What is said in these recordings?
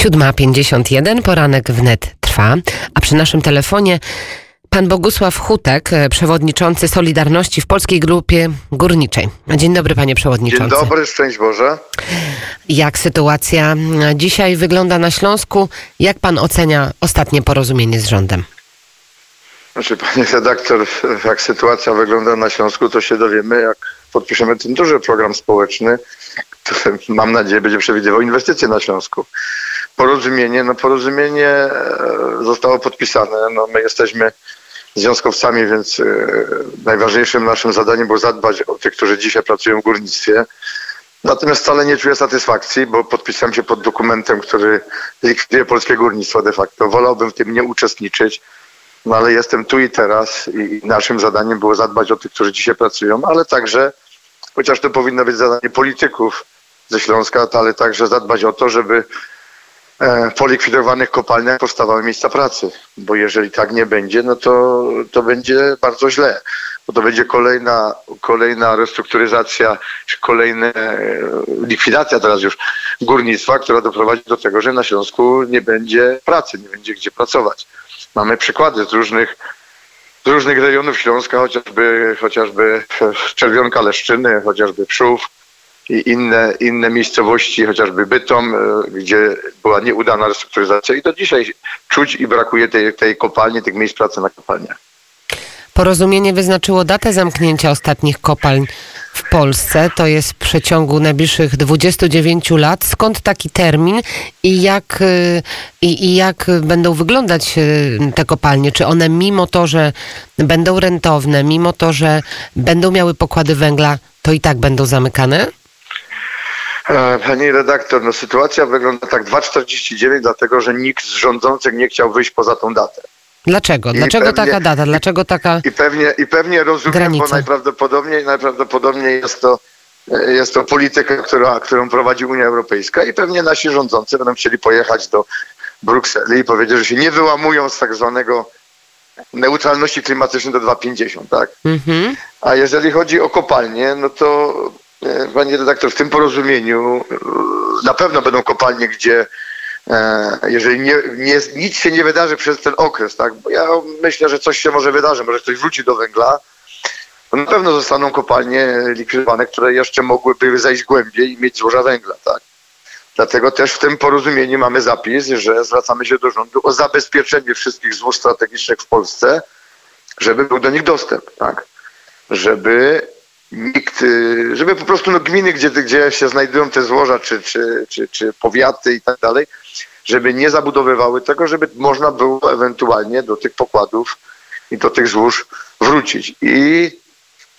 7.51, poranek wnet trwa, a przy naszym telefonie pan Bogusław Hutek, e, przewodniczący Solidarności w Polskiej Grupie Górniczej. Dzień dobry panie przewodniczący. Dzień dobry, szczęść Boże. Jak sytuacja dzisiaj wygląda na Śląsku? Jak pan ocenia ostatnie porozumienie z rządem? Znaczy, panie redaktor, jak sytuacja wygląda na Śląsku, to się dowiemy, jak podpiszemy ten duży program społeczny, który mam nadzieję będzie przewidywał inwestycje na Śląsku. Porozumienie, no porozumienie e, zostało podpisane. No, my jesteśmy związkowcami, więc e, najważniejszym naszym zadaniem było zadbać o tych, którzy dzisiaj pracują w górnictwie. Natomiast wcale nie czuję satysfakcji, bo podpisałem się pod dokumentem, który likwiduje polskie górnictwo de facto. Wolałbym w tym nie uczestniczyć. No ale jestem tu i teraz i naszym zadaniem było zadbać o tych, którzy dzisiaj pracują, ale także, chociaż to powinno być zadanie polityków ze Śląska, ale także zadbać o to, żeby po likwidowanych kopalniach powstawały miejsca pracy. Bo jeżeli tak nie będzie, no to, to będzie bardzo źle. Bo to będzie kolejna, kolejna restrukturyzacja, czy kolejna e, likwidacja teraz już górnictwa, która doprowadzi do tego, że na Śląsku nie będzie pracy, nie będzie gdzie pracować. Mamy przykłady z różnych, z różnych rejonów Śląska, chociażby, chociażby Czerwionka Leszczyny, chociażby Przów i inne, inne miejscowości, chociażby Bytom, e, gdzie była nieudana restrukturyzacja i do dzisiaj czuć i brakuje tej, tej kopalni, tych miejsc pracy na kopalniach. Porozumienie wyznaczyło datę zamknięcia ostatnich kopalń w Polsce. To jest w przeciągu najbliższych 29 lat. Skąd taki termin i jak, y, i, i jak będą wyglądać y, te kopalnie? Czy one mimo to, że będą rentowne, mimo to, że będą miały pokłady węgla, to i tak będą zamykane? E, pani redaktor, no sytuacja wygląda tak 2,49, dlatego że nikt z rządzących nie chciał wyjść poza tą datę. Dlaczego? Dlaczego pewnie, taka data? Dlaczego taka I pewnie, i pewnie rozumiem, granica? bo najprawdopodobniej, najprawdopodobniej jest to, jest to polityka, która, którą prowadzi Unia Europejska i pewnie nasi rządzący będą chcieli pojechać do Brukseli i powiedzieć, że się nie wyłamują z tak zwanego neutralności klimatycznej do 2,50, tak? Mhm. A jeżeli chodzi o kopalnie, no to e, Pani redaktor, w tym porozumieniu e, na pewno będą kopalnie, gdzie E, jeżeli nie, nie, nic się nie wydarzy przez ten okres, tak? Bo ja myślę, że coś się może wydarzy, może ktoś wróci do węgla, to na pewno zostaną kopalnie likwidowane, które jeszcze mogłyby zejść głębiej i mieć złoża węgla, tak? Dlatego też w tym porozumieniu mamy zapis, że zwracamy się do rządu o zabezpieczenie wszystkich złóż strategicznych w Polsce, żeby był do nich dostęp, tak? Żeby nikt, żeby po prostu no, gminy, gdzie, gdzie się znajdują te złoża, czy, czy, czy, czy powiaty i tak dalej, żeby nie zabudowywały tego, żeby można było ewentualnie do tych pokładów i do tych złóż wrócić. I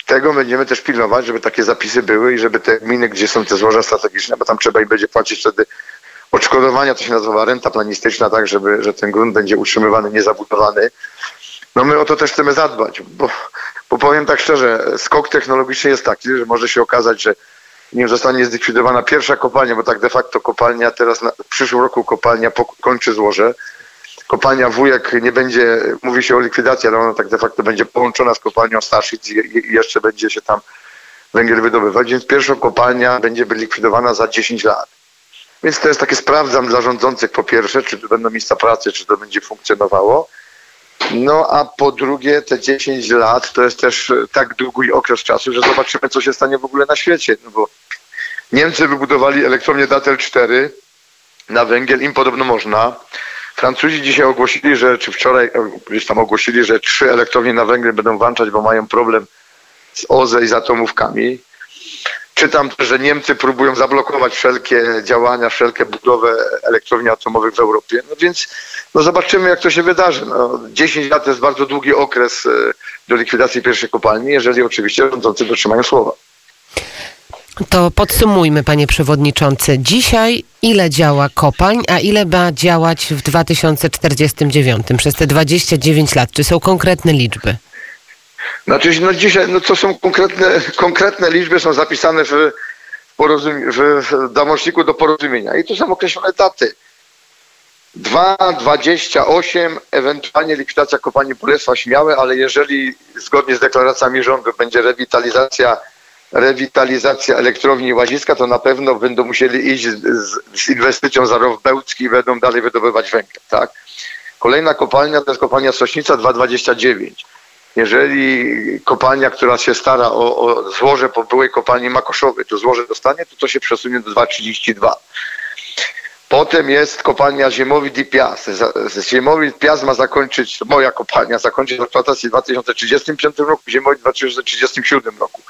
tego będziemy też pilnować, żeby takie zapisy były i żeby te gminy, gdzie są te złoża strategiczne, bo tam trzeba im będzie płacić wtedy odszkodowania, to się nazywa renta planistyczna, tak, żeby, że ten grunt będzie utrzymywany, niezabudowany. No my o to też chcemy zadbać, bo powiem tak szczerze, skok technologiczny jest taki, że może się okazać, że nim zostanie zlikwidowana pierwsza kopalnia, bo tak de facto kopalnia teraz na, w przyszłym roku kopalnia kończy złoże. Kopalnia Wujek nie będzie, mówi się o likwidacji, ale ona tak de facto będzie połączona z kopalnią Staszic i, i jeszcze będzie się tam węgiel wydobywać, więc pierwsza kopalnia będzie likwidowana za 10 lat. Więc to jest takie sprawdzam dla rządzących po pierwsze, czy to będą miejsca pracy, czy to będzie funkcjonowało. No a po drugie te 10 lat to jest też tak długi okres czasu, że zobaczymy co się stanie w ogóle na świecie, no bo Niemcy wybudowali elektrownię Datel 4 na węgiel, im podobno można. Francuzi dzisiaj ogłosili, że, czy wczoraj gdzieś tam ogłosili, że trzy elektrownie na węgiel będą włączać, bo mają problem z OZE i z atomówkami. Czytam że Niemcy próbują zablokować wszelkie działania, wszelkie budowy elektrowni atomowych w Europie. No więc no zobaczymy, jak to się wydarzy. No, 10 lat to jest bardzo długi okres e, do likwidacji pierwszej kopalni, jeżeli oczywiście rządzący dotrzymają słowa. To podsumujmy, panie przewodniczący. Dzisiaj ile działa kopalń, a ile ma działać w 2049 przez te 29 lat? Czy są konkretne liczby? Znaczy, no dzisiaj, no to są konkretne, konkretne liczby, są zapisane w, porozum- w, w do porozumienia i to są określone daty. 2, 28, ewentualnie likwidacja kopalni Bolesław Śmiałe, ale jeżeli zgodnie z deklaracjami rządu będzie rewitalizacja rewitalizacja elektrowni Łaziska, to na pewno będą musieli iść z, z inwestycją za rów Bełcki i będą dalej wydobywać węgiel, tak? Kolejna kopalnia to jest kopalnia Sośnica 229. Jeżeli kopalnia, która się stara o, o złoże po byłej kopalni Makoszowej, to złoże dostanie, to to się przesunie do 232. Potem jest kopalnia Ziemowit i Piast. Ziemowit Piast ma zakończyć, moja kopalnia, zakończyć eksploatację w 2035 roku, Ziemowit w 2037 roku.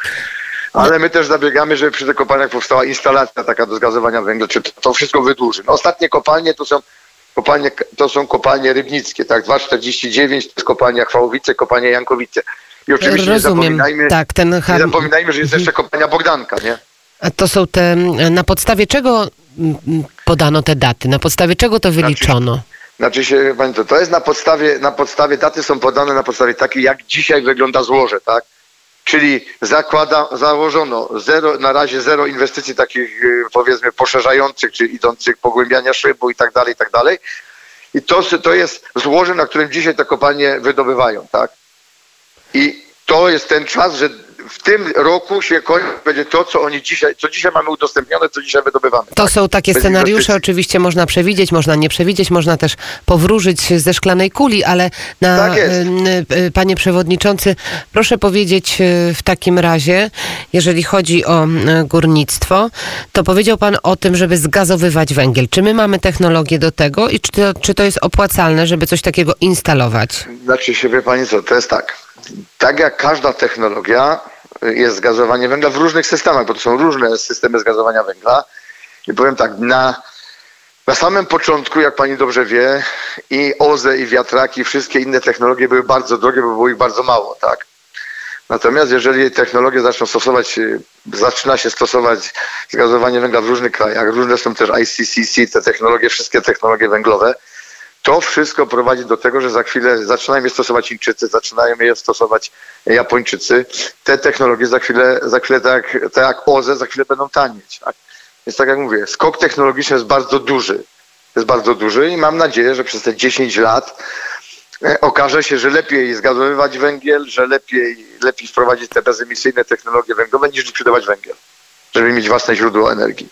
Ale my też zabiegamy, żeby przy tych kopalniach powstała instalacja taka do zgazowania węgla, czy to, wszystko wydłuży. No, ostatnie kopalnie to są kopalnie, to są kopalnie rybnickie, tak? 2,49 to jest kopalnia Chwałowice, kopalnia Jankowice. I oczywiście Rozumiem. nie zapominajmy, tak, ten nie zapominajmy, że jest jeszcze kopalnia Bogdanka, nie? A to są te, na podstawie czego podano te daty? Na podstawie czego to znaczy- wyliczono? Znaczy, znaczy się, to, to jest na podstawie, na podstawie, daty są podane na podstawie takiej, jak dzisiaj wygląda złoże, tak? Czyli zakłada, założono zero, na razie zero inwestycji takich y, powiedzmy poszerzających, czy idących pogłębiania szybu i tak dalej, i tak dalej. I to, to jest złoże, na którym dzisiaj te kopalnie wydobywają, tak? I to jest ten czas, że w tym roku się kończy będzie to, co oni dzisiaj, co dzisiaj mamy udostępnione, co dzisiaj wydobywamy. To tak? są takie scenariusze, oczywiście można przewidzieć, można nie przewidzieć, można też powróżyć ze szklanej kuli, ale na, tak panie przewodniczący, proszę powiedzieć e, w takim razie, jeżeli chodzi o górnictwo, to powiedział pan o tym, żeby zgazowywać węgiel. Czy my mamy technologię do tego i czy to, czy to jest opłacalne, żeby coś takiego instalować? Znaczy się, wie pani co, to jest tak. Tak jak każda technologia, jest zgazowanie węgla w różnych systemach, bo to są różne systemy zgazowania węgla. I powiem tak, na, na samym początku, jak pani dobrze wie, i OZE, i wiatraki, wszystkie inne technologie były bardzo drogie, bo było ich bardzo mało, tak? Natomiast jeżeli technologie zaczną stosować, zaczyna się stosować zgazowanie węgla w różnych krajach, różne są też ICCC, te technologie, wszystkie technologie węglowe, to wszystko prowadzi do tego, że za chwilę zaczynają je stosować Chińczycy, zaczynają je stosować Japończycy. Te technologie za chwilę, za chwilę tak, tak jak OZE, za chwilę będą tanieć. Tak? Więc tak jak mówię, skok technologiczny jest bardzo duży. Jest bardzo duży i mam nadzieję, że przez te 10 lat e, okaże się, że lepiej zgazowywać węgiel, że lepiej, lepiej wprowadzić te bezemisyjne technologie węglowe niż likwidować węgiel, żeby mieć własne źródło energii.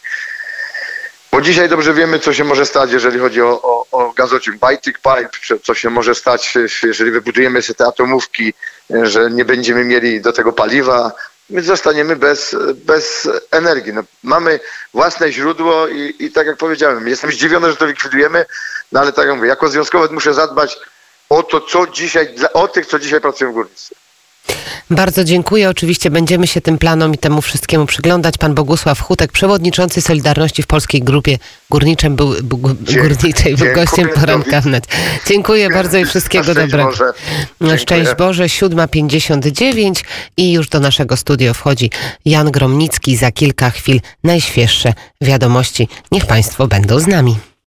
Bo dzisiaj dobrze wiemy, co się może stać, jeżeli chodzi o, o, o gazociąg Baltic Pipe, co się może stać, jeżeli wybudujemy sobie te atomówki, że nie będziemy mieli do tego paliwa, my zostaniemy bez, bez energii. No, mamy własne źródło i, i tak jak powiedziałem, jestem zdziwiony, że to likwidujemy, no ale tak jak mówię, jako związkowiec muszę zadbać o to, co dzisiaj, o tych, co dzisiaj pracują w górnictwie. Bardzo dziękuję. Oczywiście będziemy się tym planom i temu wszystkiemu przyglądać. Pan Bogusław Hutek, przewodniczący Solidarności w Polskiej Grupie Górniczym, był, Górniczej, był gościem poranka wnet. Dziękuję bardzo i wszystkiego dobrego. Boże. Szczęść Boże, 7.59 i już do naszego studia wchodzi Jan Gromnicki. Za kilka chwil najświeższe wiadomości. Niech Państwo będą z nami.